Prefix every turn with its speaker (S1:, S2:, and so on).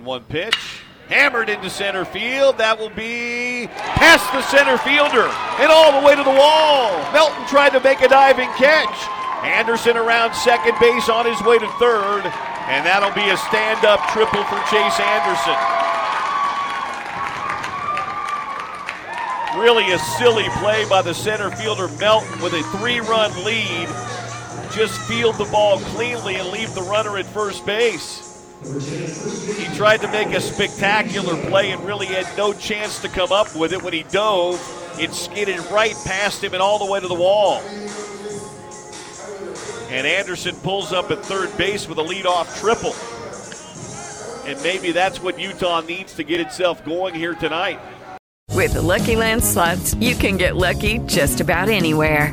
S1: 1-1 pitch. Hammered into center field. That will be past the center fielder and all the way to the wall. Melton tried to make a diving catch. Anderson around second base on his way to third. And that'll be a stand-up triple for Chase Anderson. Really a silly play by the center fielder Melton with a three-run lead. Just field the ball cleanly and leave the runner at first base. He tried to make a spectacular play and really had no chance to come up with it when he dove. It skidded right past him and all the way to the wall. And Anderson pulls up at third base with a leadoff triple. And maybe that's what Utah needs to get itself going here tonight.
S2: With the Lucky Land slots, you can get lucky just about anywhere.